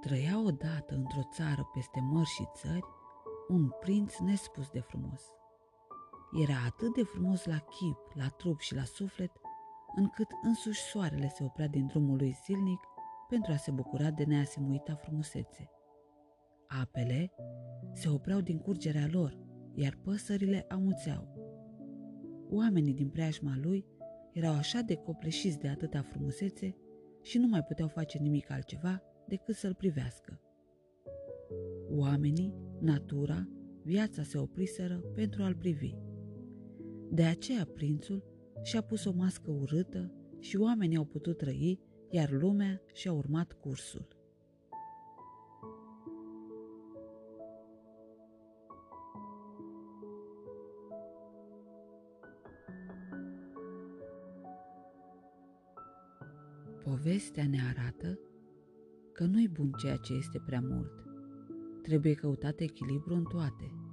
Trăia odată într-o țară peste mări și țări un prinț nespus de frumos. Era atât de frumos la chip, la trup și la suflet, încât însuși soarele se oprea din drumul lui zilnic pentru a se bucura de neasemuita frumusețe. Apele se opreau din curgerea lor, iar păsările amuțeau. Oamenii din preajma lui erau așa de copleșiți de atâta frumusețe și nu mai puteau face nimic altceva decât să-l privească. Oamenii, natura, viața se opriseră pentru a-l privi. De aceea prințul și-a pus o mască urâtă și oamenii au putut trăi, iar lumea și-a urmat cursul. Povestea ne arată că nu-i bun ceea ce este prea mult. Trebuie căutat echilibru în toate –